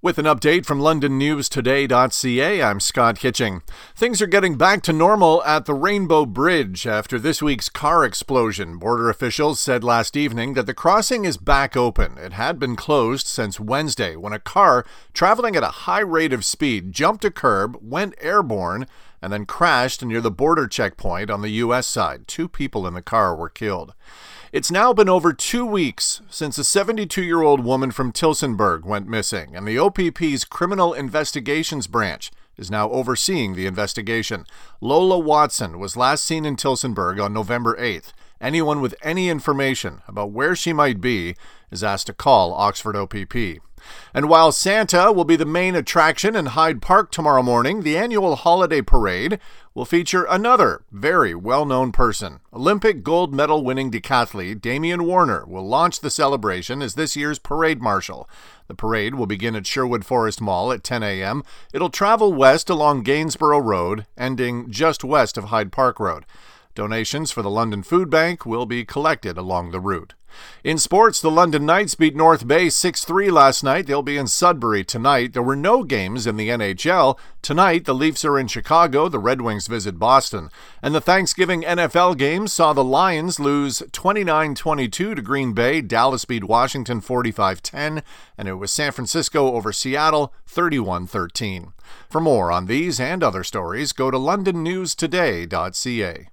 With an update from LondonNewsToday.ca, I'm Scott Hitching. Things are getting back to normal at the Rainbow Bridge after this week's car explosion. Border officials said last evening that the crossing is back open. It had been closed since Wednesday when a car traveling at a high rate of speed jumped a curb, went airborne, and then crashed near the border checkpoint on the U.S. side. Two people in the car were killed. It's now been over two weeks since a 72 year old woman from Tillsonburg went missing, and the OPP's Criminal Investigations Branch is now overseeing the investigation. Lola Watson was last seen in Tillsonburg on November 8th. Anyone with any information about where she might be is asked to call Oxford OPP. And while Santa will be the main attraction in Hyde Park tomorrow morning, the annual holiday parade will feature another very well known person. Olympic gold medal winning decathlete Damian Warner will launch the celebration as this year's parade marshal. The parade will begin at Sherwood Forest Mall at 10 a.m. It'll travel west along Gainsborough Road, ending just west of Hyde Park Road. Donations for the London Food Bank will be collected along the route. In sports, the London Knights beat North Bay 6 3 last night. They'll be in Sudbury tonight. There were no games in the NHL. Tonight, the Leafs are in Chicago. The Red Wings visit Boston. And the Thanksgiving NFL game saw the Lions lose 29 22 to Green Bay. Dallas beat Washington 45 10. And it was San Francisco over Seattle 31 13. For more on these and other stories, go to londonnewstoday.ca.